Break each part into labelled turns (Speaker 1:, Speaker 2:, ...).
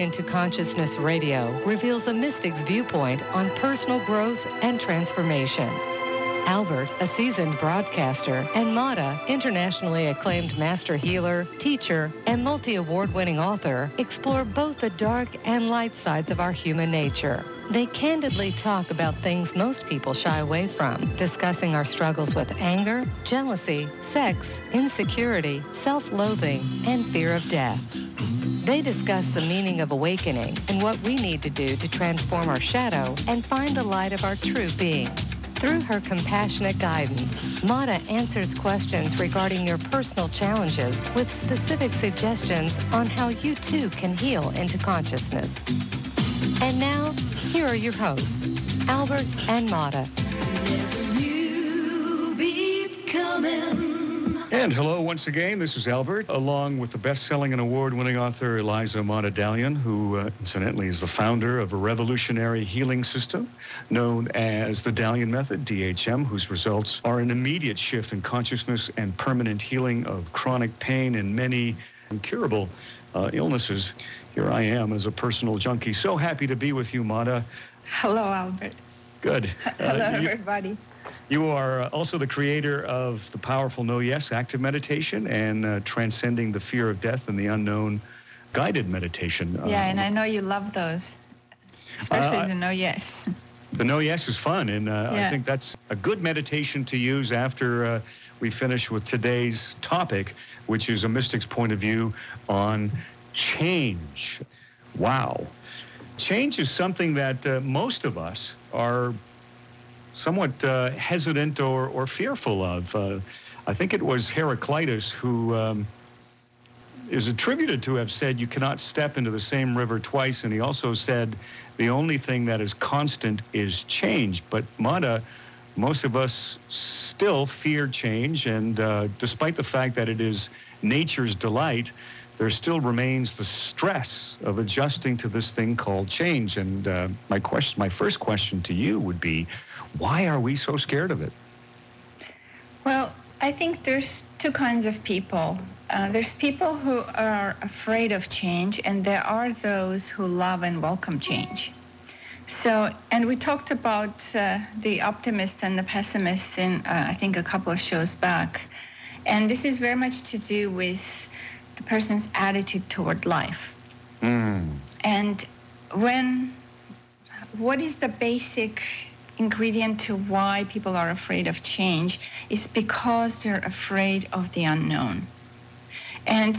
Speaker 1: into Consciousness Radio reveals a mystic's viewpoint on personal growth and transformation. Albert, a seasoned broadcaster, and Mada, internationally acclaimed master healer, teacher, and multi-award winning author, explore both the dark and light sides of our human nature. They candidly talk about things most people shy away from, discussing our struggles with anger, jealousy, sex, insecurity, self-loathing, and fear of death. They discuss the meaning of awakening and what we need to do to transform our shadow and find the light of our true being. Through her compassionate guidance, Mada answers questions regarding your personal challenges with specific suggestions on how you too can heal into consciousness. And now, here are your hosts, Albert and Mada.
Speaker 2: And hello once again. This is Albert, along with the best-selling and award-winning author Eliza Mada who uh, incidentally is the founder of a revolutionary healing system known as the Dalian Method, DHM, whose results are an immediate shift in consciousness and permanent healing of chronic pain and many incurable uh, illnesses. Here I am as a personal junkie. So happy to be with you, Mada.
Speaker 3: Hello, Albert.
Speaker 2: Good.
Speaker 3: Hello,
Speaker 2: Uh, you-
Speaker 3: everybody.
Speaker 2: You are uh, also the creator of the powerful No Yes active meditation and uh, transcending the fear of death and the unknown guided meditation.
Speaker 3: Yeah,
Speaker 2: Uh,
Speaker 3: and I know you love those, especially
Speaker 2: Uh,
Speaker 3: the no yes.
Speaker 2: the No Yes is fun, and uh, I think that's a good meditation to use after uh, we finish with today's topic, which is a mystic's point of view on change. Wow. Change is something that uh, most of us are somewhat uh, hesitant or, or fearful of. Uh, I think it was Heraclitus who um, is attributed to have said, You cannot step into the same river twice. And he also said, The only thing that is constant is change. But Mada, most of us still fear change. And uh, despite the fact that it is nature's delight, there still remains the stress of adjusting to this thing called change. And uh, my question, my first question to you would be, why are we so scared of it?
Speaker 3: Well, I think there's two kinds of people. Uh, there's people who are afraid of change, and there are those who love and welcome change. So, and we talked about uh, the optimists and the pessimists in, uh, I think, a couple of shows back. And this is very much to do with the person's attitude toward life. And when, what is the basic ingredient to why people are afraid of change is because they're afraid of the unknown. And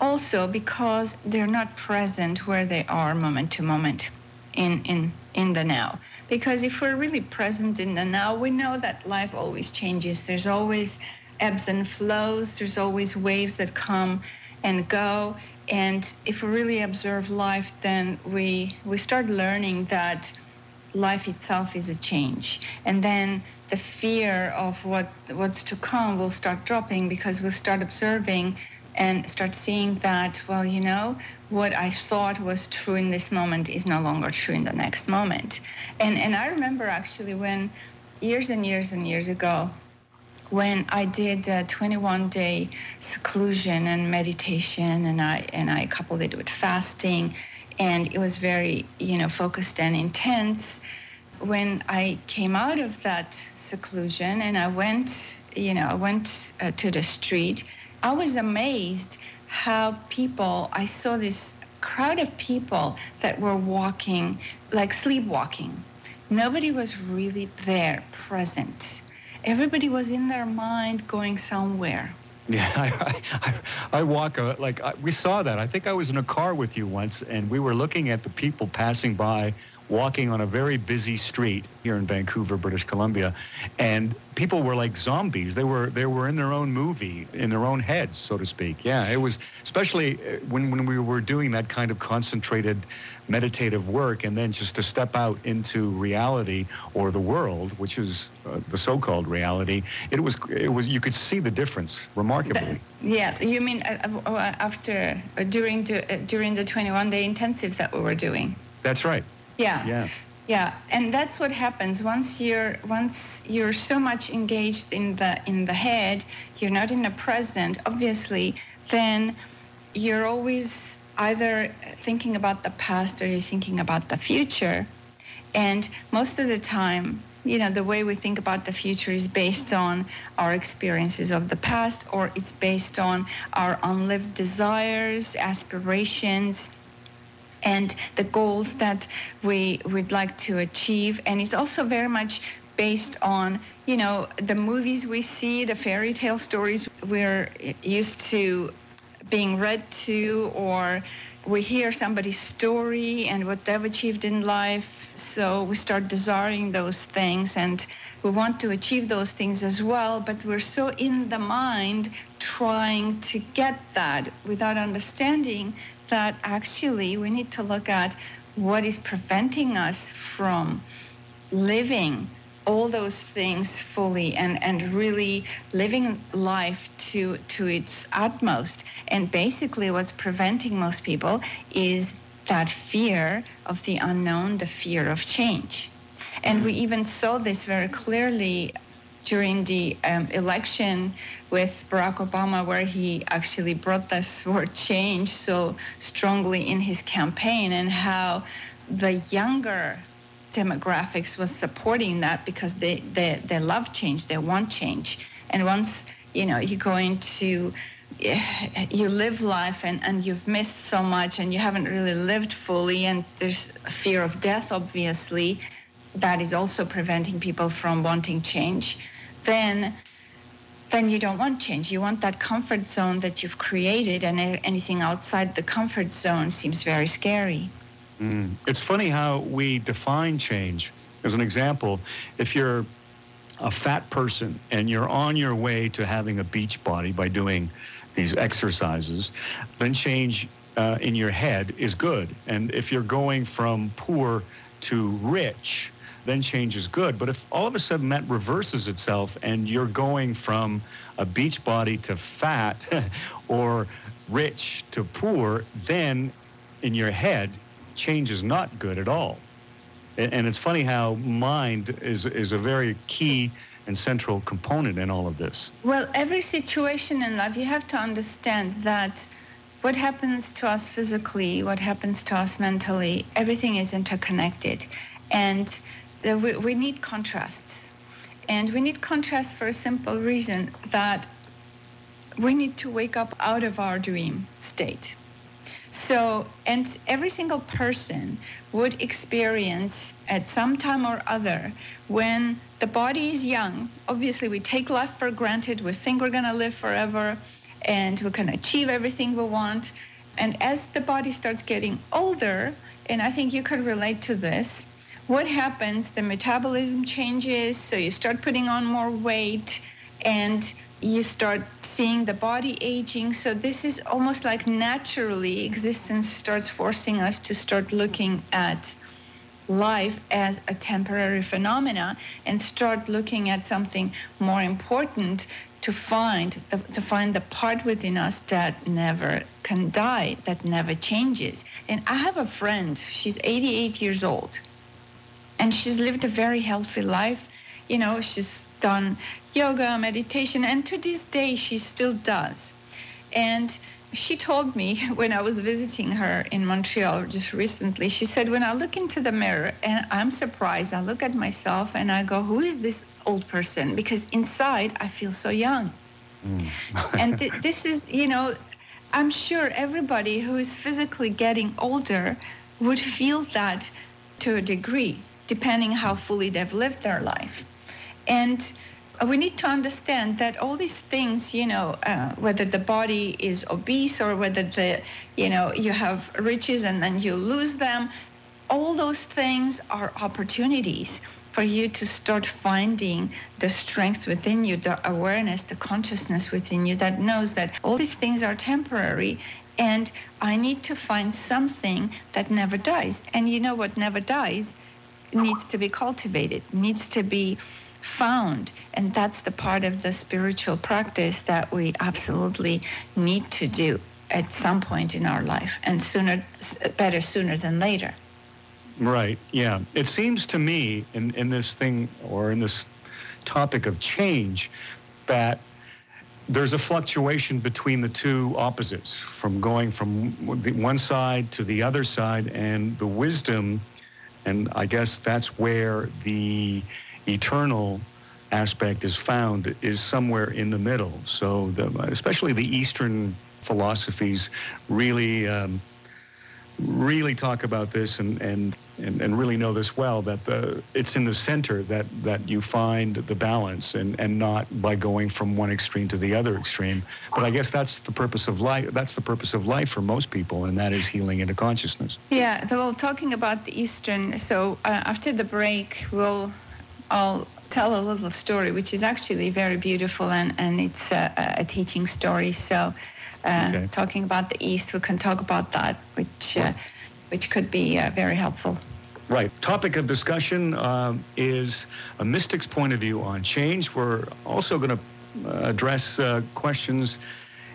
Speaker 3: also because they're not present where they are moment to moment in, in, in the now. Because if we're really present in the now, we know that life always changes. There's always ebbs and flows, there's always waves that come and go. And if we really observe life, then we, we start learning that life itself is a change. And then the fear of what, what's to come will start dropping because we'll start observing and start seeing that, well, you know, what I thought was true in this moment is no longer true in the next moment. And, and I remember actually when years and years and years ago, when I did a 21 day seclusion and meditation and I and I coupled it with fasting and it was very you know focused and intense. When I came out of that seclusion and I went you know I went uh, to the street I was amazed how people I saw this crowd of people that were walking like sleepwalking. Nobody was really there present. Everybody was in their mind going somewhere.
Speaker 2: Yeah, I, I, I walk uh, like I, we saw that. I think I was in a car with you once, and we were looking at the people passing by, walking on a very busy street here in Vancouver, British Columbia, and people were like zombies. They were they were in their own movie, in their own heads, so to speak. Yeah, it was especially uh, when when we were doing that kind of concentrated meditative work, and then just to step out into reality or the world, which is uh, the so-called reality. It was it was you could see the difference remarkably.
Speaker 3: Yeah, you mean uh, uh, after during the during the 21 day intensives that we were doing?
Speaker 2: That's right.
Speaker 3: Yeah.
Speaker 2: Yeah.
Speaker 3: Yeah, and that's what happens once you're once you're so much engaged in the in the head, you're not in the present. Obviously, then you're always either thinking about the past or you're thinking about the future. And most of the time, you know, the way we think about the future is based on our experiences of the past or it's based on our unlived desires, aspirations, and the goals that we would like to achieve. And it's also very much based on, you know, the movies we see, the fairy tale stories we're used to being read to or we hear somebody's story and what they've achieved in life. So we start desiring those things and we want to achieve those things as well, but we're so in the mind trying to get that without understanding that actually we need to look at what is preventing us from living all those things fully and, and really living life to, to its utmost. And basically, what's preventing most people is that fear of the unknown, the fear of change. And we even saw this very clearly during the um, election with Barack Obama, where he actually brought this word change so strongly in his campaign, and how the younger demographics was supporting that because they, they, they love change, they want change. And once, you know, you go into, you live life and, and you've missed so much and you haven't really lived fully and there's fear of death, obviously, that is also preventing people from wanting change, then then you don't want change. You want that comfort zone that you've created, and anything outside the comfort zone seems very scary.
Speaker 2: Mm. It's funny how we define change. As an example, if you're a fat person and you're on your way to having a beach body by doing these exercises, then change uh, in your head is good. And if you're going from poor to rich, then change is good. But if all of a sudden that reverses itself and you're going from a beach body to fat or rich to poor, then in your head, change is not good at all. And it's funny how mind is, is a very key and central component in all of this.
Speaker 3: Well, every situation in life, you have to understand that what happens to us physically, what happens to us mentally, everything is interconnected. And we, we need contrasts. And we need contrast for a simple reason that we need to wake up out of our dream state. So, and every single person would experience at some time or other when the body is young. Obviously, we take life for granted. We think we're going to live forever and we can achieve everything we want. And as the body starts getting older, and I think you can relate to this, what happens? The metabolism changes, so you start putting on more weight and you start seeing the body aging. So this is almost like naturally existence starts forcing us to start looking at life as a temporary phenomena and start looking at something more important to find the, to find the part within us that never can die that never changes and i have a friend she's 88 years old and she's lived a very healthy life you know she's done yoga, meditation, and to this day she still does. And she told me when I was visiting her in Montreal just recently, she said, When I look into the mirror and I'm surprised, I look at myself and I go, Who is this old person? Because inside I feel so young. Mm. and th- this is, you know, I'm sure everybody who is physically getting older would feel that to a degree, depending how fully they've lived their life. And we need to understand that all these things, you know, uh, whether the body is obese or whether the, you know, you have riches and then you lose them, all those things are opportunities for you to start finding the strength within you, the awareness, the consciousness within you that knows that all these things are temporary and I need to find something that never dies. And you know what never dies needs to be cultivated, needs to be found. And that's the part of the spiritual practice that we absolutely need to do at some point in our life, and sooner, better sooner than later.
Speaker 2: Right. Yeah. It seems to me in, in this thing or in this topic of change that there's a fluctuation between the two opposites, from going from one side to the other side, and the wisdom, and I guess that's where the eternal aspect is found, is somewhere in the middle. So, the, especially the Eastern philosophies really. Um, really talk about this and, and, and, and, really know this well that the, it's in the center that, that you find the balance and, and not by going from one extreme to the other extreme. But I guess that's the purpose of life. That's the purpose of life for most people, and that is healing into consciousness.
Speaker 3: Yeah. So, well, talking about the Eastern, so uh, after the break, we'll I'll tell a little story, which is actually very beautiful and, and it's a, a teaching story. So okay. talking about the East, we can talk about that, which uh, which could be uh, very helpful.
Speaker 2: Right. Topic of discussion um, is a mystic's point of view on change. We're also going to uh, address uh, questions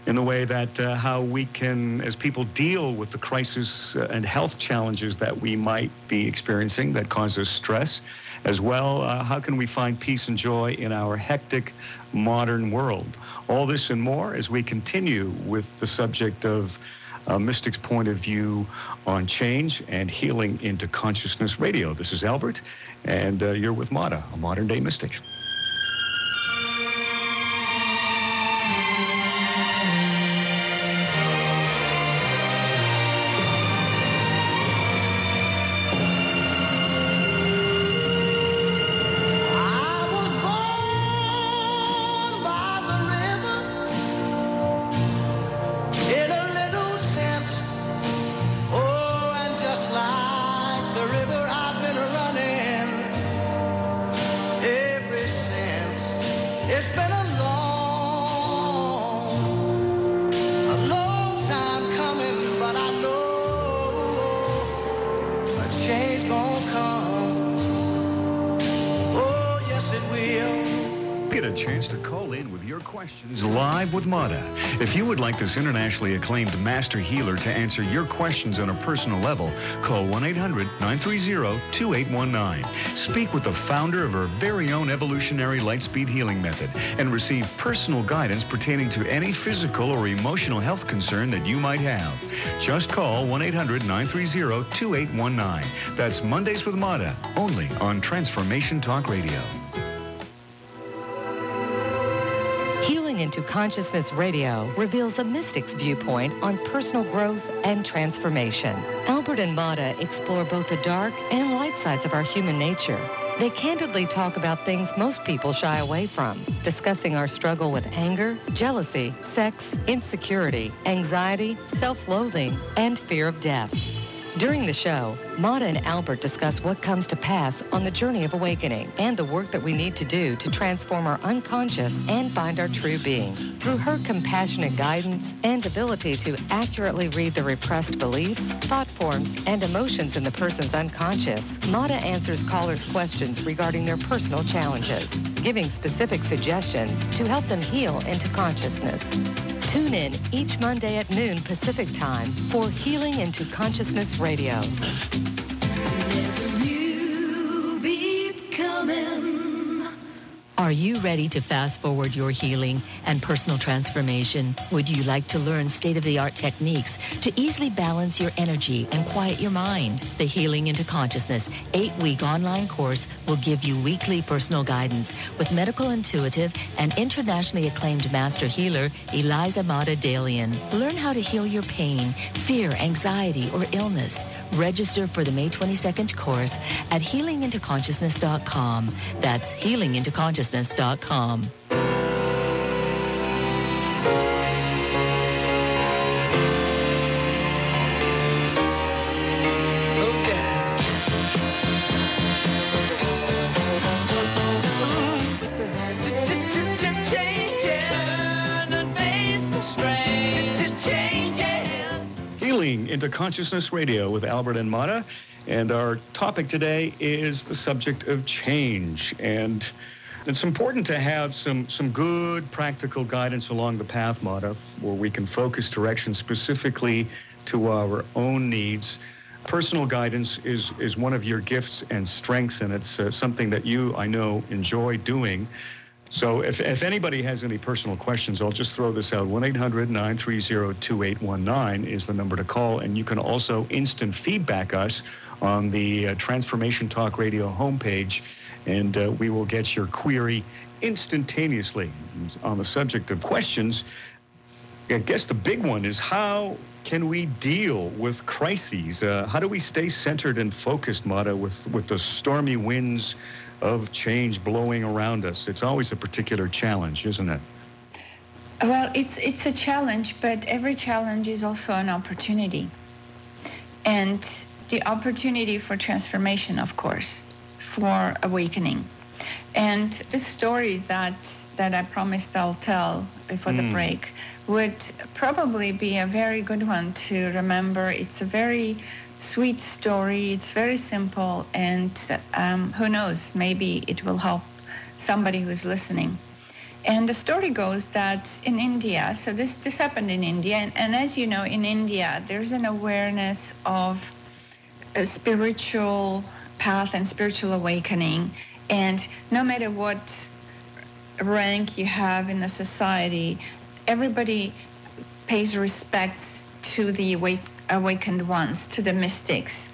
Speaker 2: in the way that uh, how we can, as people deal with the crisis and health challenges that we might be experiencing that causes stress, as well, uh, how can we find peace and joy in our hectic modern world? All this and more as we continue with the subject of uh, Mystic's point of view on change and healing into consciousness radio. This is Albert, and uh, you're with Mada, a modern day mystic. With Mada. If you would like this internationally acclaimed master healer to answer your questions on a personal level, call 1-800-930-2819. Speak with the founder of her very own evolutionary lightspeed healing method and receive personal guidance pertaining to any physical or emotional health concern that you might have. Just call 1-800-930-2819. That's Mondays with Mada, only on Transformation Talk Radio.
Speaker 1: Consciousness Radio reveals a mystic's viewpoint on personal growth and transformation. Albert and Mada explore both the dark and light sides of our human nature. They candidly talk about things most people shy away from, discussing our struggle with anger, jealousy, sex, insecurity, anxiety, self-loathing, and fear of death. During the show, Mada and Albert discuss what comes to pass on the journey of awakening and the work that we need to do to transform our unconscious and find our true being. Through her compassionate guidance and ability to accurately read the repressed beliefs, thought forms, and emotions in the person's unconscious, Mada answers callers' questions regarding their personal challenges, giving specific suggestions to help them heal into consciousness. Tune in each Monday at noon Pacific Time for Healing into Consciousness Radio.
Speaker 4: Are you ready to fast forward your healing and personal transformation? Would you like to learn state-of-the-art techniques to easily balance your energy and quiet your mind? The Healing into Consciousness eight-week online course will give you weekly personal guidance with medical intuitive and internationally acclaimed master healer Eliza Mada Dalian. Learn how to heal your pain, fear, anxiety, or illness. Register for the May 22nd course at healingintoconsciousness.com. That's healingintoconsciousness.com.
Speaker 2: into Consciousness Radio with Albert and Mada. And our topic today is the subject of change. And it's important to have some, some good practical guidance along the path, Mada, where we can focus direction specifically to our own needs. Personal guidance is, is one of your gifts and strengths, and it's uh, something that you, I know, enjoy doing. So if, if anybody has any personal questions, I'll just throw this out. 1-800-930-2819 is the number to call. And you can also instant feedback us on the uh, Transformation Talk Radio homepage, and uh, we will get your query instantaneously. On the subject of questions, I guess the big one is how can we deal with crises? Uh, how do we stay centered and focused, Mada, with, with the stormy winds of change blowing around us. It's always a particular challenge, isn't it?
Speaker 3: Well, it's it's a challenge, but every challenge is also an opportunity. And the opportunity for transformation, of course, for awakening. And the story that that I promised I'll tell before mm. the hmm. break would probably be a very good one to remember. It's a very sweet story. It's very simple, and um, who knows, maybe it will help somebody who's listening. And the story goes that in India, so this, this happened in India, and, and as you know, in India, there's an awareness of a spiritual path and spiritual awakening. And no matter what rank you have in a society, everybody pays respects to the awake, awakened ones, to the mystics.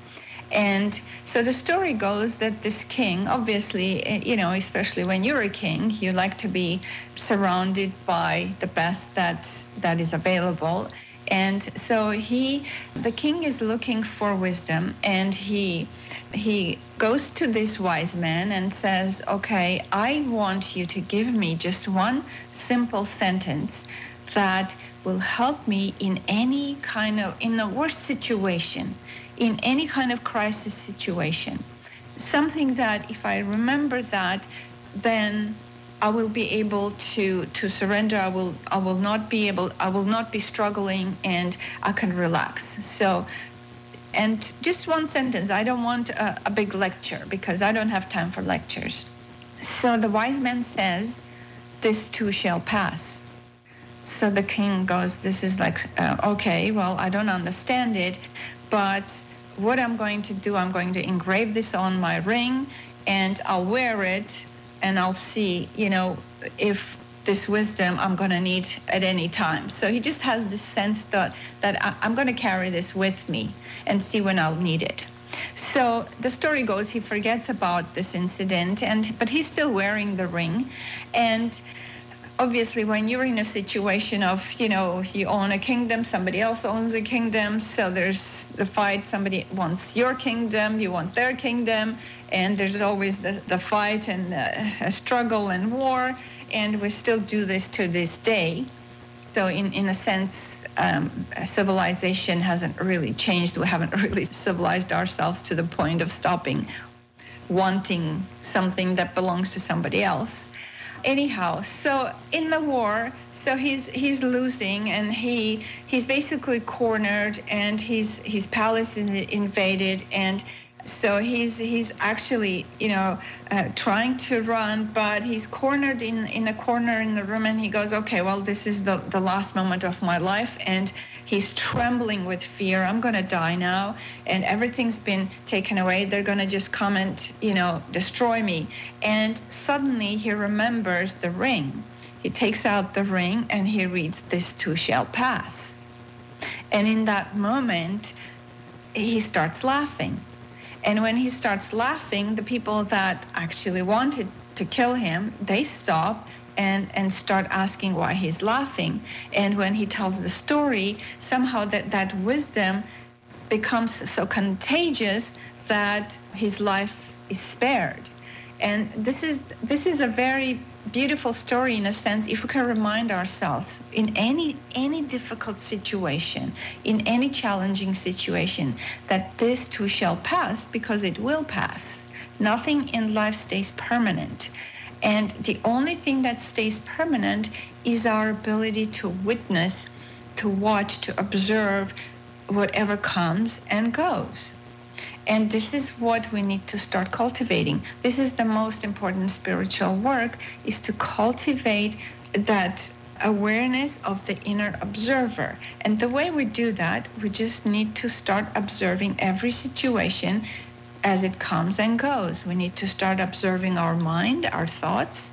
Speaker 3: And so the story goes that this king, obviously, eh, you know, especially when you're a king, you like to be surrounded by the best that that is available. And so he, the king is looking for wisdom, and he he goes to this wise man and says, "Okay, I want you to give me just one simple sentence that will help me in any kind of in the worst situation in any kind of crisis situation. Something that if i remember that then i will be able to to surrender. I will i will not be able i will not be struggling and i can relax. So and just one sentence. I don't want a, a big lecture because i don't have time for lectures. So the wise man says this too shall pass. So the king goes, This is like, uh, okay, well, I don't understand it, but what I'm going to do, I'm going to engrave this on my ring and I'll wear it and I'll see, you know, if this wisdom I'm going to need at any time. So he just has this sense that, that I, I'm going to carry this with me and see when I'll need it. So the story goes he forgets about this incident and but he's still wearing the ring and obviously when you're in a situation of you know you own a kingdom somebody else owns a kingdom so there's the fight somebody wants your kingdom you want their kingdom and there's always the, the fight and uh, a struggle and war and we still do this to this day. So in, in a sense um, civilization hasn't really changed. We haven't really civilized ourselves to the point of stopping wanting something that belongs to somebody else anyhow. So in the war so he's he's losing and he he's basically cornered and his his palace is invaded and so he's he's actually you know uh, trying to run but he's cornered in in a corner in the room and he goes okay well this is the the last moment of my life and he's trembling with fear. I'm going to die now. And everything's been taken away. They're going to just come and you know destroy me. And suddenly he remembers the ring. He takes out the ring and he reads this too shall pass. And in that moment he starts laughing. And when he starts laughing, the people that actually wanted to kill him, they stop and, and start asking why he's laughing. And when he tells the story, somehow that, that wisdom becomes so contagious that his life is spared. And this is this is a very beautiful story in a sense if we can remind ourselves in any any difficult situation in any challenging situation that this too shall pass because it will pass nothing in life stays permanent and the only thing that stays permanent is our ability to witness to watch to observe whatever comes and goes and this is what we need to start cultivating. This is the most important spiritual work is to cultivate that awareness of the inner observer. And the way we do that, we just need to start observing every situation as it comes and goes. We need to start observing our mind, our thoughts,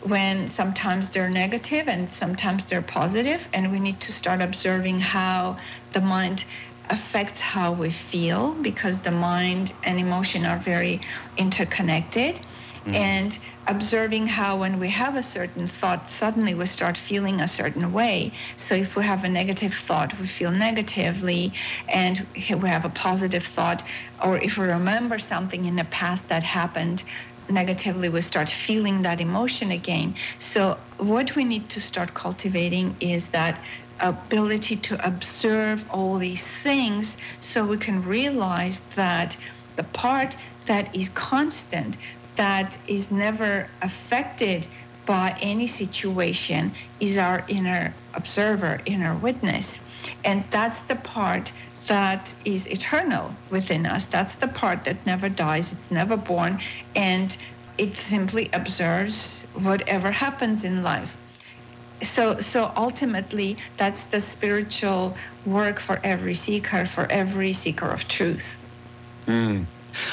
Speaker 3: when sometimes they're negative and sometimes they're positive, and we need to start observing how the mind affects how we feel because the mind and emotion are very interconnected. Mm. And observing how when we have a certain thought, suddenly we start feeling a certain way. So if we have a negative thought, we feel negatively, and we have a positive thought, or if we remember something in the past that happened, negatively we start feeling that emotion again so what we need to start cultivating is that ability to observe all these things so we can realize that the part that is constant that is never affected by any situation is our inner observer, inner witness. And that's the part that is eternal within us. That's the part that never dies, it's never born, and it simply observes whatever happens in life. So, so ultimately, that's the spiritual work for every seeker, for every seeker of truth.
Speaker 2: Mm.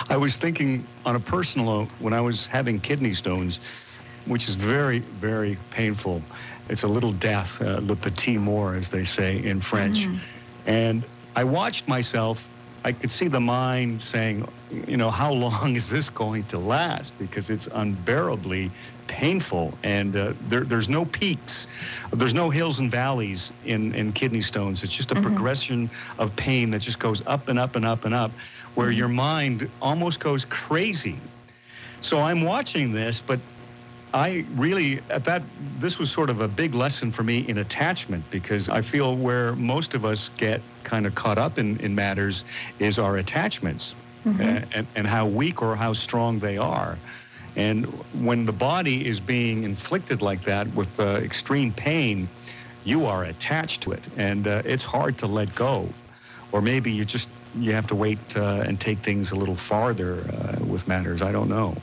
Speaker 2: I was thinking on a personal note when I was having kidney stones, which is very, very painful. It's a little death, uh, le petit mort, as they say in French. Mm-hmm. And I watched myself. I could see the mind saying, you know, how long is this going to last? Because it's unbearably painful and uh, there, there's no peaks. There's no hills and valleys in, in kidney stones. It's just a mm-hmm. progression of pain that just goes up and up and up and up where your mind almost goes crazy. So I'm watching this, but I really, at that, this was sort of a big lesson for me in attachment because I feel where most of us get kind of caught up in, in matters is our attachments mm-hmm. and, and how weak or how strong they are. And when the body is being inflicted like that with uh, extreme pain, you are attached to it and uh, it's hard to let go. Or maybe you just you have to wait uh, and take things a little farther uh, with matters. I don't know.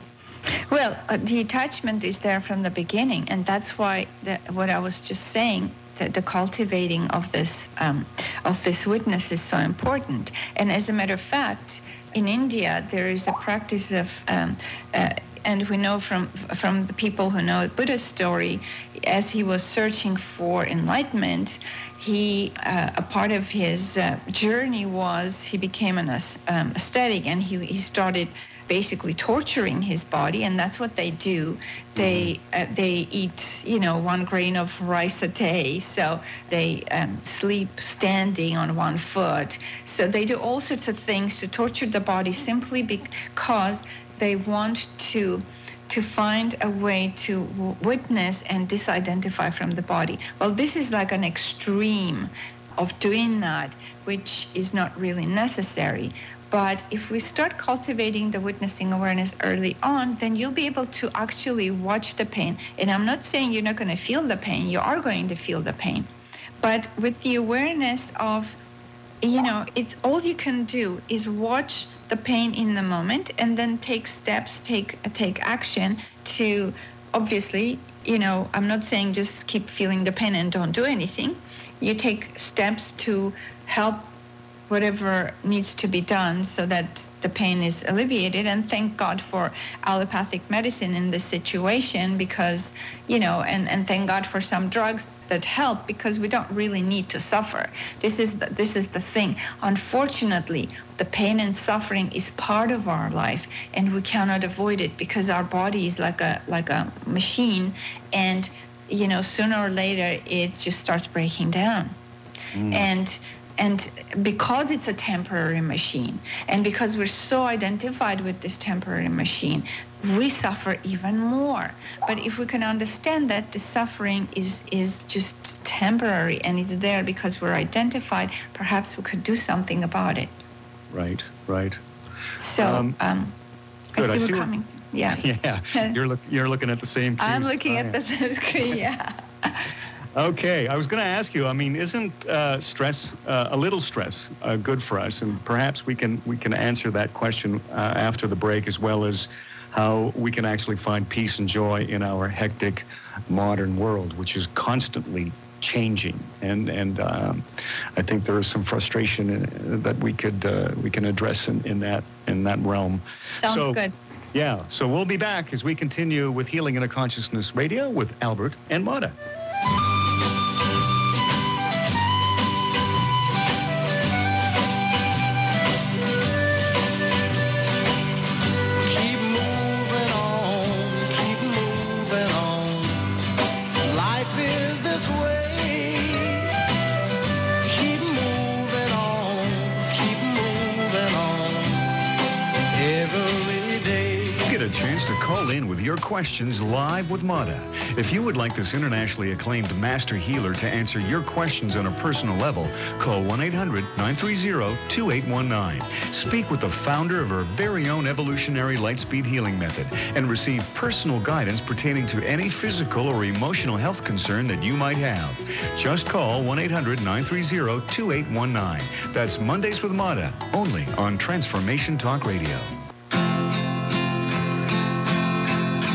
Speaker 3: Well, uh, the attachment is there from the beginning, and that's why the, what I was just saying. The, the cultivating of this um, of this witness is so important. And as a matter of fact, in India there is a practice of um, uh, and we know from from the people who know Buddha's story, as he was searching for enlightenment, he uh, a part of his uh, journey was he became an um, ascetic and he, he started basically torturing his body. And that's what they do. They mm-hmm. uh, they eat you know one grain of rice a day. So they um, sleep standing on one foot. So they do all sorts of things to torture the body simply because they want to to find a way to witness and disidentify from the body. Well, this is like an extreme of doing that, which is not really necessary. But if we start cultivating the witnessing awareness early on, then you'll be able to actually watch the pain. And I'm not saying you're not going to feel the pain, you are going to feel the pain. But with the awareness of, you know, it's all you can do is watch the pain in the moment and then take steps, take take action to obviously, you know, I'm not saying just keep feeling the pain and don't do anything. You take steps to help whatever needs to be done so that the pain is alleviated. And thank God for allopathic medicine in this situation because, you know, and, and thank God for some drugs that help because we don't really need to suffer. This is the, this is the thing. Unfortunately, the pain and suffering is part of our life and we cannot avoid it because our body is like a like a machine and you know sooner or later it just starts breaking down. Mm. And and because it's a temporary machine and because we're so identified with this temporary machine we suffer even more but if we can understand that the suffering is is just temporary and is there because we're identified perhaps we could do something about it
Speaker 2: right right
Speaker 3: so um, um
Speaker 2: Good.
Speaker 3: I see,
Speaker 2: I see
Speaker 3: we're coming. To, yeah.
Speaker 2: Yeah. You're look, You're looking at the same. Screen.
Speaker 3: I'm looking at the same screen. Yeah.
Speaker 2: Okay, I was going to ask you. I mean, isn't uh, stress uh, a little stress uh, good for us? And perhaps we can we can answer that question uh, after the break, as well as how we can actually find peace and joy in our hectic modern world, which is constantly changing. And and um, I think there is some frustration in, that we could uh, we can address in, in that in that realm.
Speaker 3: Sounds so, good.
Speaker 2: Yeah, so we'll be back as we continue with Healing in a Consciousness Radio with Albert and Mada. To call in with your questions live with Mada. If you would like this internationally acclaimed master healer to answer your questions on a personal level, call 1-800-930-2819. Speak with the founder of her very own evolutionary lightspeed healing method and receive personal guidance pertaining to any physical or emotional health concern that you might have. Just call 1-800-930-2819. That's Mondays with Mada, only on Transformation Talk Radio.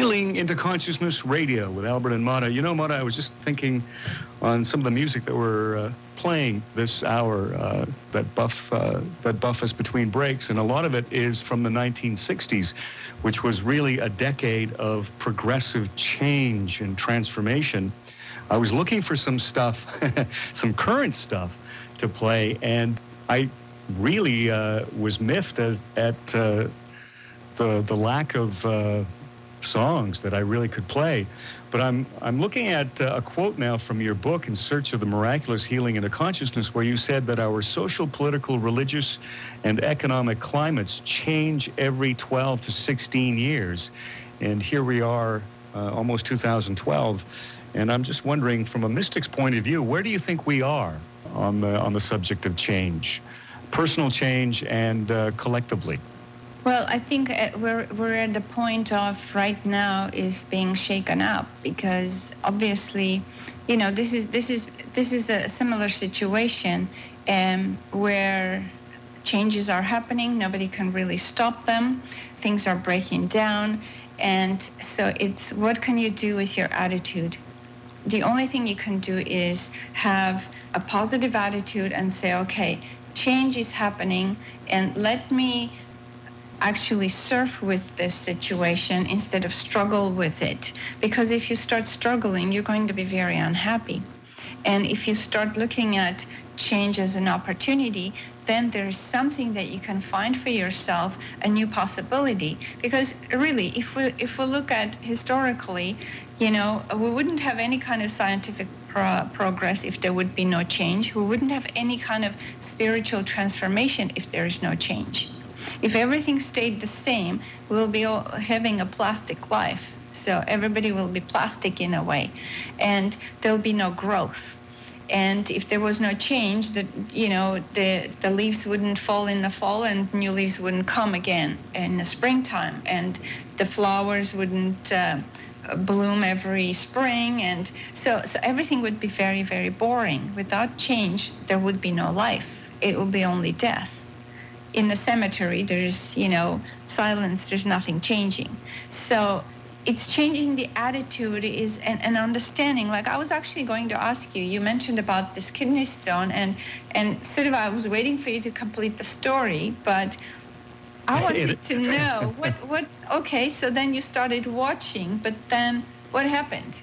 Speaker 2: Healing into Consciousness Radio with Albert and Mada. You know, Mada, I was just thinking on some of the music that we're uh, playing this hour uh, that buff uh, that buff us between breaks, and a lot of it is from the 1960s, which was really a decade of progressive change and transformation. I was looking for some stuff, some current stuff to play, and I really uh, was miffed as, at uh, the the lack of uh, songs that I really could play. But I'm I'm looking at uh, a quote now from your book, In Search of the Miraculous Healing into Consciousness, where you said that our social, political, religious, and economic climates change every 12 to 16 years, and here we are, uh, almost 2012. And I'm just wondering, from a mystic's point of view, where do you think we are on the on the subject of change, personal change and uh, collectively?
Speaker 3: Well, I think uh, we're, we're at the point of right now is being shaken up because obviously, you know, this is this is this is a similar situation um, where changes are happening. Nobody can really stop them. Things are breaking down, and so it's what can you do with your attitude? The only thing you can do is have a positive attitude and say, okay, change is happening, and let me actually surf with this situation instead of struggle with it. Because if you start struggling, you're going to be very unhappy. And if you start looking at change as an opportunity, then there's something that you can find for yourself, a new possibility. Because really, if we if we look at historically, you know, we wouldn't have any kind of scientific pro- progress if there would be no change. We wouldn't have any kind of spiritual transformation if there is no change. If everything stayed the same, we'll be having a plastic life. So everybody will be plastic in a way, and there'll be no growth. And if there was no change, that you know the the leaves wouldn't fall in the fall, and new leaves wouldn't come again in the springtime, and the flowers wouldn't. Uh, bloom every spring and so so everything would be very very boring without change there would be no life it would be only death in the cemetery there's you know silence there's nothing changing. So it's changing the attitude is an, an understanding. Like i was actually going to ask you you mentioned about this kidney stone and and sort of i was waiting for you to complete the story but i wanted to know what what okay so then you started watching but then what happened?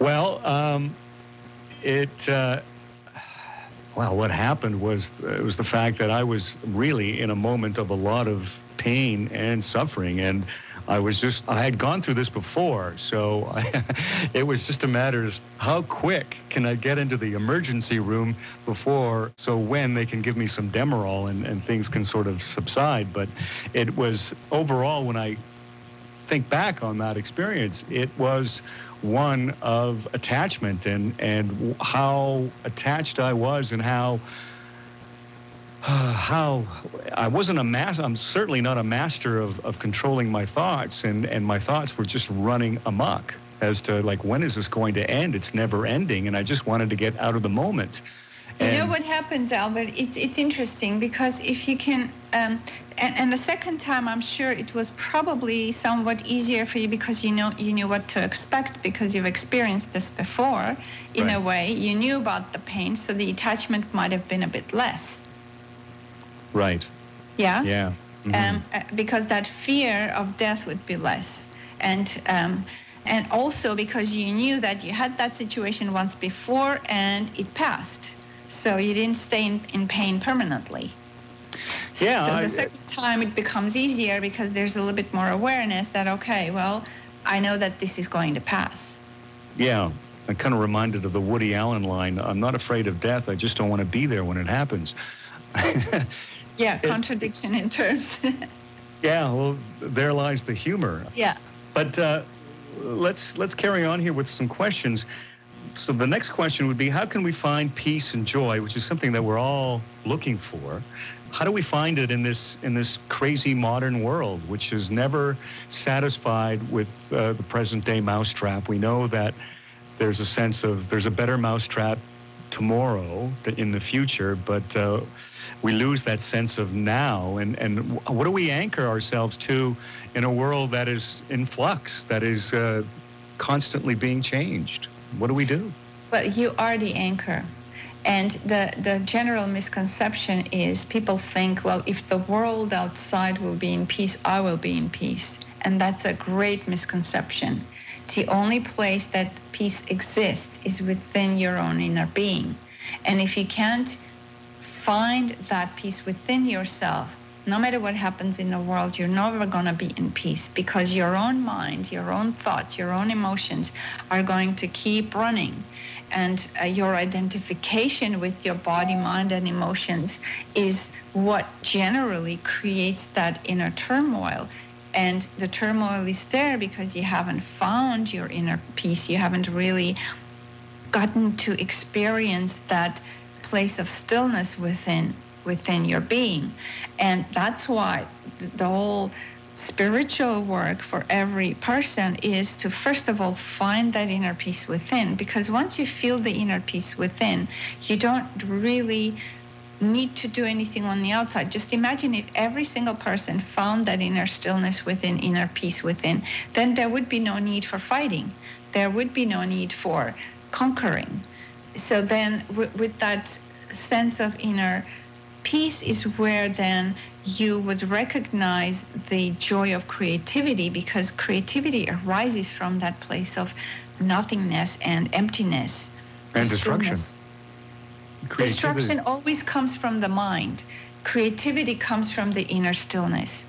Speaker 2: Well, um, it. Uh, well, what happened was it was the fact that I was really in a moment of a lot of pain and suffering, and I was just I had gone through this before, so I, it was just a matter of how quick can I get into the emergency room before, so when they can give me some Demerol and, and things can sort of subside. But it was overall when I think back on that experience, it was one of attachment and and how attached I was and how how I wasn't a master. I'm certainly not a master of, of controlling my thoughts, and, and my thoughts were just running amok as to like when is this going to end? It's never ending, and I just wanted to get out of the moment.
Speaker 3: And you know what happens, Albert? It's it's interesting because if you can, um, and, and the second time, I'm sure it was probably somewhat easier for you because you know you knew what to expect because you've experienced this before. In right. a way, you knew about the pain, so the attachment might have been a bit less.
Speaker 2: Right.
Speaker 3: Yeah.
Speaker 2: Yeah.
Speaker 3: Mm-hmm. Um, because that fear of death would be less, and um, and also because you knew that you had that situation once before and it passed so you didn't stay in, in pain permanently.
Speaker 2: Yeah.
Speaker 3: So, the second time it becomes easier because there's a little bit more awareness that, okay, well, I know that this is going to pass.
Speaker 2: Yeah. I'm kind of reminded of the Woody Allen line I'm not afraid of death, I just don't want to be there when it happens.
Speaker 3: yeah, contradiction it, in terms.
Speaker 2: yeah, well, there lies the humor.
Speaker 3: Yeah.
Speaker 2: But uh, let's let's carry on here with some questions so the next question would be how can we find peace and joy, which is something that we're all looking for? How do we find it in this in this crazy modern world, which is never satisfied with uh, the present day mousetrap? We know that there's a sense of there's a better mousetrap tomorrow in the future, but uh, we lose that sense of now. And, and what do we anchor ourselves to in a world that is in flux, that is uh, constantly being changed? What do we do?
Speaker 3: Well, you are the anchor. And the, the general misconception is people think, well, if the world outside will be in peace, I will be in peace. And that's a great misconception. The only place that peace exists is within your own inner being. And if you can't find that peace within yourself, no matter what happens in the world, you're never going to be in peace because your own mind, your own thoughts, your own emotions are going to keep running. And uh, your identification with your body, mind, and emotions is what generally creates that inner turmoil. And the turmoil is there because you haven't found your inner peace. You haven't really gotten to experience that place of stillness within within your being. And that's why the whole spiritual work for every person is to first of all find that inner peace within. Because once you feel the inner peace within you don't really need to do anything on the outside. Just imagine if every single person found that inner stillness within inner peace within then there would be no need for fighting. There would be no need for conquering. So then w- with that sense of inner peace is where then you would recognize the joy of creativity because creativity arises from that place of nothingness and emptiness
Speaker 2: and destruction.
Speaker 3: Destruction always comes from the mind. Creativity comes from the inner stillness.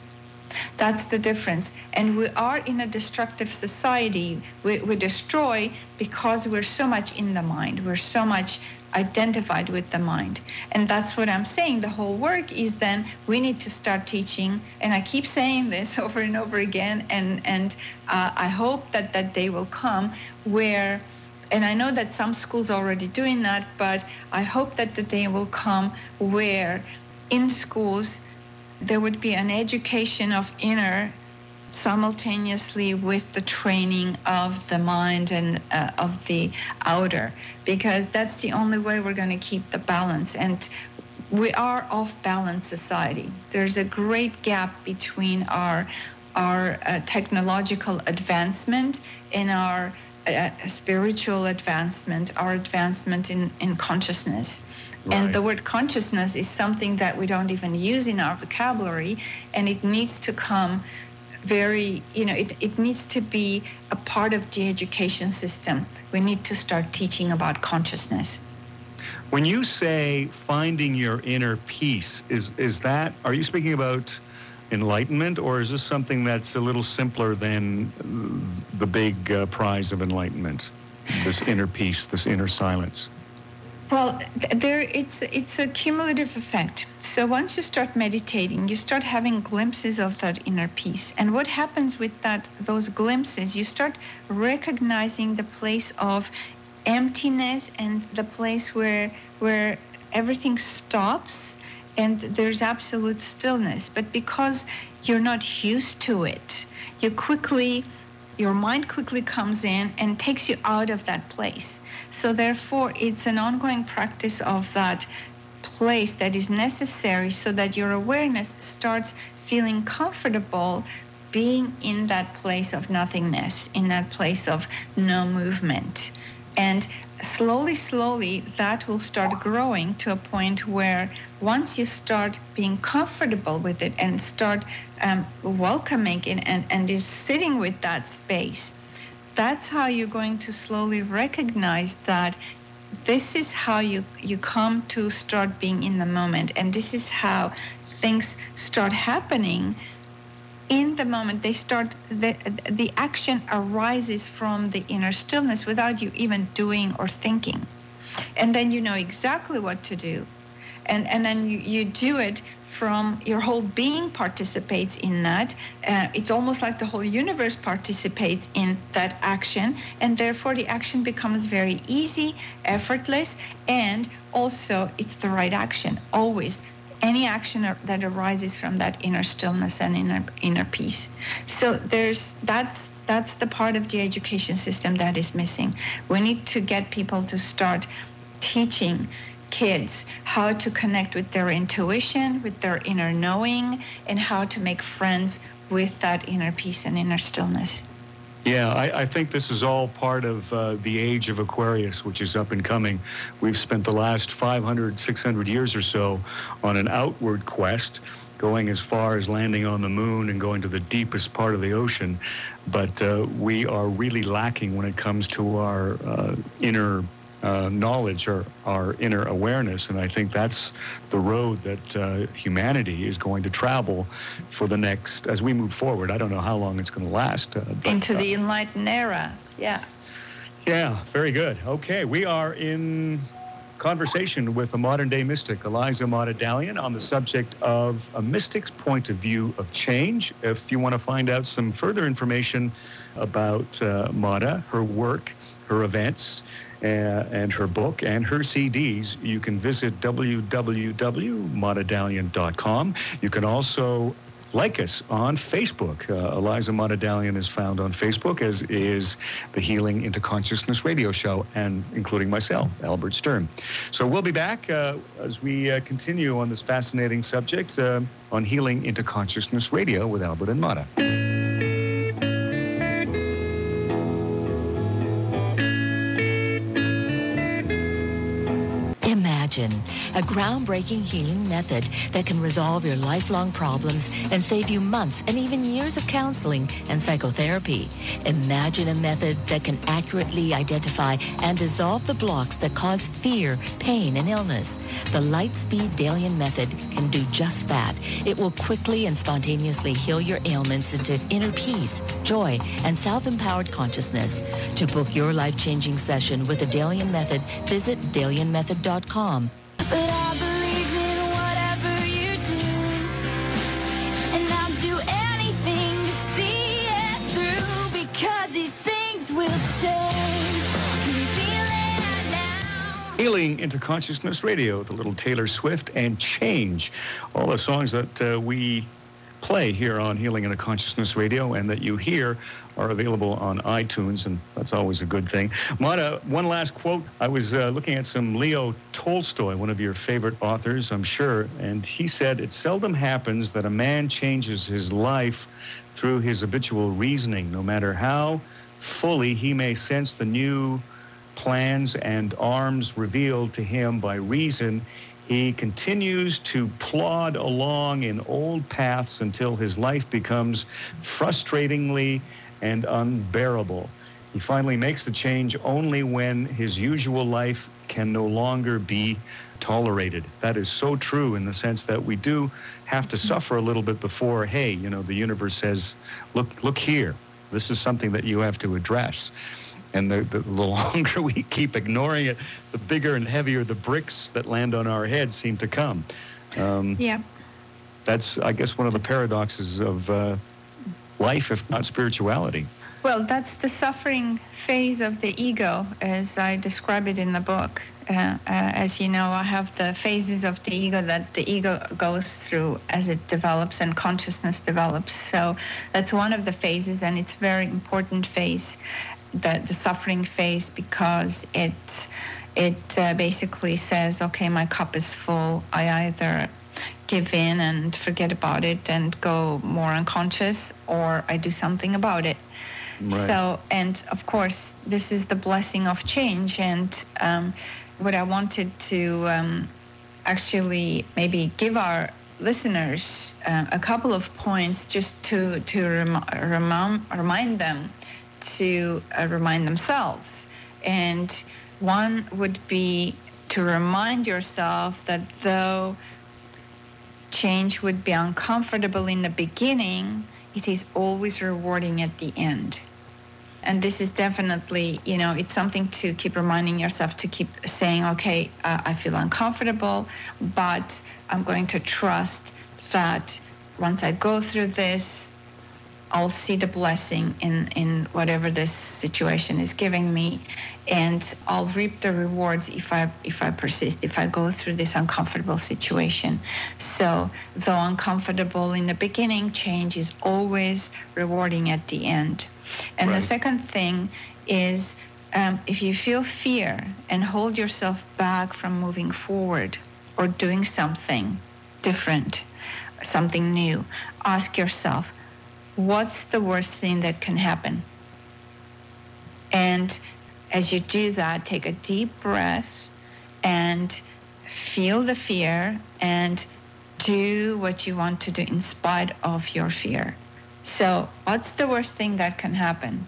Speaker 3: That's the difference. And we are in a destructive society. We, we destroy because we're so much in the mind. We're so much identified with the mind. And that's what I'm saying. The whole work is then we need to start teaching. And I keep saying this over and over again. And, and uh, I hope that that day will come where, and I know that some schools are already doing that, but I hope that the day will come where in schools there would be an education of inner simultaneously with the training of the mind and uh, of the outer because that's the only way we're going to keep the balance. And we are off balance society. There's a great gap between our our uh, technological advancement and our uh, spiritual advancement our advancement in in consciousness. Right. And the word consciousness is something that we don't even use in our vocabulary, and it needs to come very, you know, it, it needs to be a part of the education system. We need to start teaching about consciousness.
Speaker 2: When you say finding your inner peace, is, is that, are you speaking about enlightenment or is this something that's a little simpler than the big uh, prize of enlightenment? This inner peace, this inner silence?
Speaker 3: Well, there it's it's a cumulative effect. So once you start meditating, you start having glimpses of that inner peace. And what happens with that those glimpses, you start recognizing the place of emptiness and the place where where everything stops and there's absolute stillness. But because you're not used to it, you quickly your mind quickly comes in and takes you out of that place. So therefore, it's an ongoing practice of that place that is necessary so that your awareness starts feeling comfortable being in that place of nothingness, in that place of no movement. And slowly, slowly, that will start growing to a point where once you start being comfortable with it and start um, welcoming it and, and just sitting with that space, that's how you're going to slowly recognize that this is how you, you come to start being in the moment. And this is how things start happening in the moment they start the, the action arises from the inner stillness without you even doing or thinking. And then you know exactly what to do. And and then you, you do it from your whole being participates in that. Uh, it's almost like the whole universe participates in that action. And therefore the action becomes very easy effortless and also it's the right action always any action that arises from that inner stillness and inner inner peace. So there's that's that's the part of the education system that is missing. We need to get people to start teaching kids how to connect with their intuition, with their inner knowing, and how to make friends with that inner peace and inner stillness.
Speaker 2: Yeah, I, I, think this is all part of uh, the age of Aquarius, which is up and coming. We've spent the last 500, 600 years or so on an outward quest, going as far as landing on the moon and going to the deepest part of the ocean. But uh, we are really lacking when it comes to our uh, inner uh, knowledge or our inner awareness. And I think that's the road that uh, humanity is going to travel for the next, as we move forward. I don't know how long it's going to last. Uh,
Speaker 3: but, Into the uh, enlightened era. Yeah.
Speaker 2: Yeah, very good. Okay, we are in conversation with a modern day mystic, Eliza Mada Dalian, on the subject of a mystic's point of view of change. If you want to find out some further information about uh, Mada, her work, her events, uh, and her book and her CDs, you can visit www.madadalian.com. You can also like us on Facebook. Uh, Eliza Mada Dalian is found on Facebook, as is the Healing into Consciousness radio show, and including myself, Albert Stern. So we'll be back uh, as we uh, continue on this fascinating subject uh, on Healing into Consciousness radio with Albert and Mada.
Speaker 4: Imagine a groundbreaking healing method that can resolve your lifelong problems and save you months and even years of counseling and psychotherapy. Imagine a method that can accurately identify and dissolve the blocks that cause fear, pain, and illness. The Lightspeed Dalian method can do just that. It will quickly and spontaneously heal your ailments into inner peace, joy, and self-empowered consciousness. To book your life-changing session with the Dalian method, visit dalianmethod.com.
Speaker 2: Healing into Consciousness Radio, the little Taylor Swift and Change. All the songs that uh, we play here on Healing into Consciousness Radio and that you hear are available on iTunes, and that's always a good thing. Mada, one last quote. I was uh, looking at some Leo Tolstoy, one of your favorite authors, I'm sure, and he said, It seldom happens that a man changes his life through his habitual reasoning, no matter how fully he may sense the new plans and arms revealed to him by reason. He continues to plod along in old paths until his life becomes frustratingly and unbearable. He finally makes the change only when his usual life can no longer be tolerated. That is so true in the sense that we do have to suffer a little bit before, hey, you know, the universe says, look, look here. This is something that you have to address. And the, the, the longer we keep ignoring it, the bigger and heavier the bricks that land on our heads seem to come.
Speaker 3: Um, yeah.
Speaker 2: That's, I guess, one of the paradoxes of uh, life, if not spirituality.
Speaker 3: Well, that's the suffering phase of the ego, as I describe it in the book. uh, uh, as you know, I have the phases of the ego that the ego goes through as it develops and consciousness develops. So that's one of the phases, and it's a very important phase, the, the suffering phase, because it it uh, basically says, okay, my cup is full. I either give in and forget about it and go more unconscious, or I do something about it. Right. So, and of course, this is the blessing of change. And um, what I wanted to um, actually maybe give our listeners uh, a couple of points just to to rem- rem- remind them to uh, remind themselves. And one would be to remind yourself that though change would be uncomfortable in the beginning, it is always rewarding at the end and this is definitely you know it's something to keep reminding yourself to keep saying okay uh, i feel uncomfortable but i'm going to trust that once i go through this i'll see the blessing in in whatever this situation is giving me and i'll reap the rewards if i if i persist if i go through this uncomfortable situation so though uncomfortable in the beginning change is always rewarding at the end and right. the second thing is um, if you feel fear and hold yourself back from moving forward or doing something different, something new, ask yourself, what's the worst thing that can happen? And as you do that, take a deep breath and feel the fear and do what you want to do in spite of your fear. So, what's the worst thing that can happen?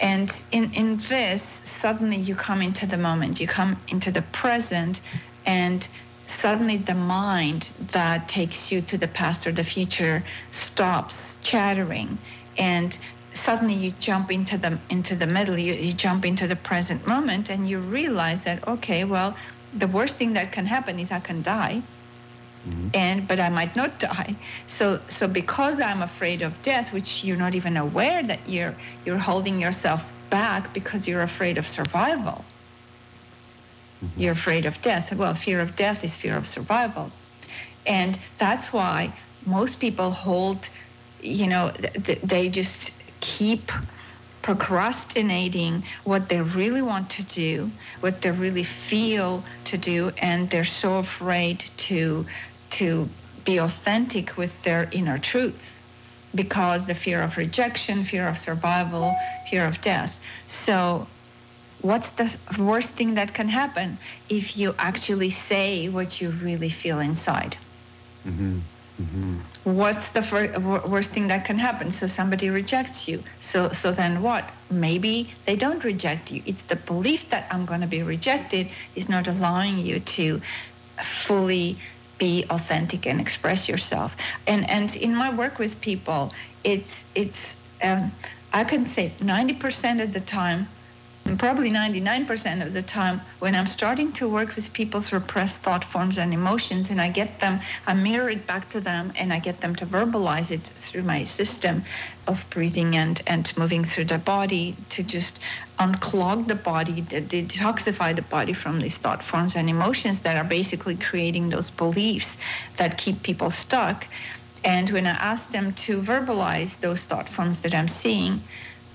Speaker 3: And in, in this, suddenly you come into the moment, you come into the present, and suddenly the mind that takes you to the past or the future stops chattering and suddenly you jump into the into the middle you, you jump into the present moment and you realize that okay well the worst thing that can happen is i can die Mm-hmm. And but I might not die. So so because I'm afraid of death, which you're not even aware that you're you're holding yourself back because you're afraid of survival. Mm-hmm. You're afraid of death. Well, fear of death is fear of survival. And that's why most people hold, you know, th- they just keep procrastinating what they really want to do, what they really feel to do, and they're so afraid to to be authentic with their inner truths because the fear of rejection, fear of survival, fear of death. So, what's the worst thing that can happen if you actually say what you really feel inside? Mm-hmm. Mm-hmm. What's the worst thing that can happen? So somebody rejects you. So so then what? Maybe they don't reject you. It's the belief that I'm going to be rejected is not allowing you to fully be authentic and express yourself. And and in my work with people, it's it's um, I can say 90% of the time, and probably 99% of the time, when I'm starting to work with people's repressed thought forms and emotions, and I get them, I mirror it back to them, and I get them to verbalize it through my system of breathing and and moving through the body to just unclog the body, detoxify the body from these thought forms and emotions that are basically creating those beliefs that keep people stuck. And when I ask them to verbalize those thought forms that I'm seeing,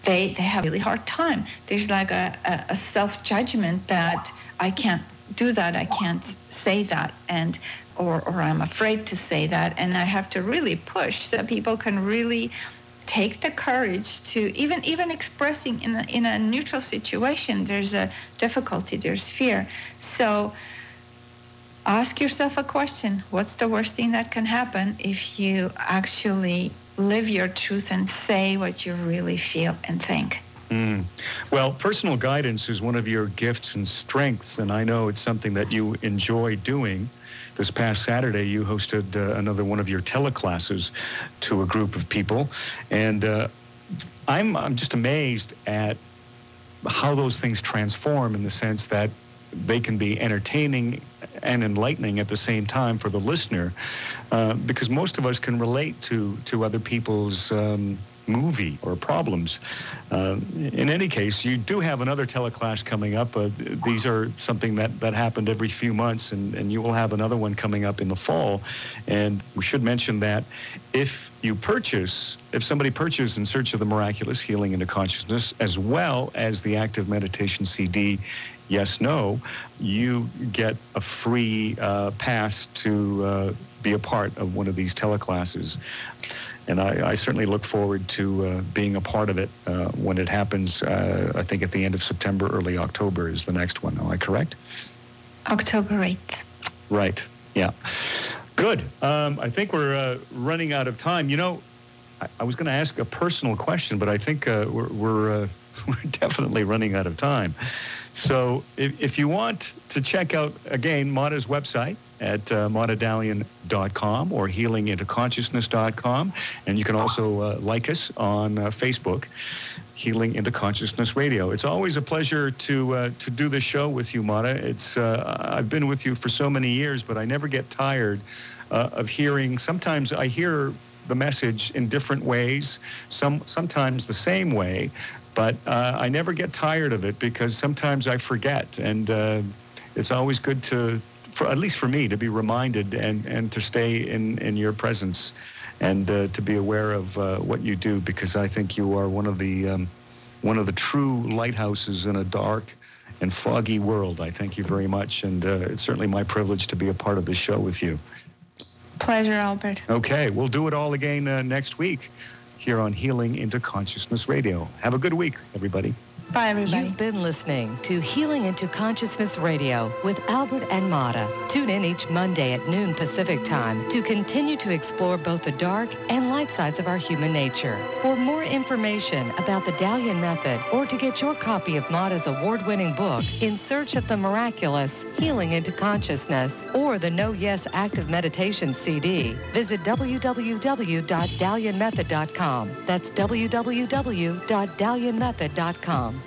Speaker 3: they, they have a really hard time. There's like a, a, a self judgment that I can't do that, I can't say that, and or, or I'm afraid to say that. And I have to really push so people can really take the courage to even even expressing in a, in a neutral situation there's a difficulty there's fear so ask yourself a question what's the worst thing that can happen if you actually live your truth and say what you really feel and think
Speaker 2: mm. Well, personal guidance is one of your gifts and strengths, and I know it's something that you enjoy doing this past Saturday, you hosted uh, another one of your teleclasses to a group of people, and uh, I'm I'm just amazed at how those things transform in the sense that they can be entertaining and enlightening at the same time for the listener, uh, because most of us can relate to to other people's. Um, movie or problems. Uh, in any case, you do have another teleclass coming up. Uh, these are something that, that happened every few months, and, and you will have another one coming up in the fall. And we should mention that if you purchase, if somebody purchases In Search of the Miraculous Healing into Consciousness, as well as the Active Meditation CD, yes, no, you get a free uh, pass to uh, be a part of one of these teleclasses and I, I, certainly look forward to uh, being a part of it uh, when it happens. Uh, I think at the end of September, early October is the next one. Am I correct?
Speaker 3: October 8th.
Speaker 2: Right. Yeah. Good. Um, I think we're uh, running out of time. You know, I, I was going to ask a personal question, but I think uh, we're we're, uh, we're definitely running out of time. So if, if you want to check out again Mada's website, at uh, madadalian.com or healingintoconsciousness.com. And you can also uh, like us on uh, Facebook, Healing into Consciousness Radio. It's always a pleasure to, uh, to do this show with you, Mada. It's, uh, I've been with you for so many years, but I never get tired uh, of hearing. Sometimes I hear the message in different ways, some, sometimes the same way, but uh, I never get tired of it because sometimes I forget. And uh, it's always good to, for at least for me, to be reminded and, and to stay in, in your presence and uh, to be aware of uh, what you do because I think you are one of the um, one of the true lighthouses in a dark and foggy world. I thank you very much, and uh, it's certainly my privilege to be a part of this show with you.
Speaker 3: Pleasure, Albert.
Speaker 2: Okay, we'll do it all again uh, next week here on Healing into Consciousness Radio. Have a good week, everybody.
Speaker 3: Bye, everybody.
Speaker 1: You've been listening to Healing into Consciousness Radio with Albert and Mada. Tune in each Monday at noon Pacific Time to continue to explore both the dark and light sides of our human nature. For more information about the Dalian Method or to get your copy of Mada's award-winning book, In Search of the Miraculous, Healing into Consciousness, or the No Yes Active Meditation CD, visit www.dalianmethod.com. That's www.dalianmethod.com.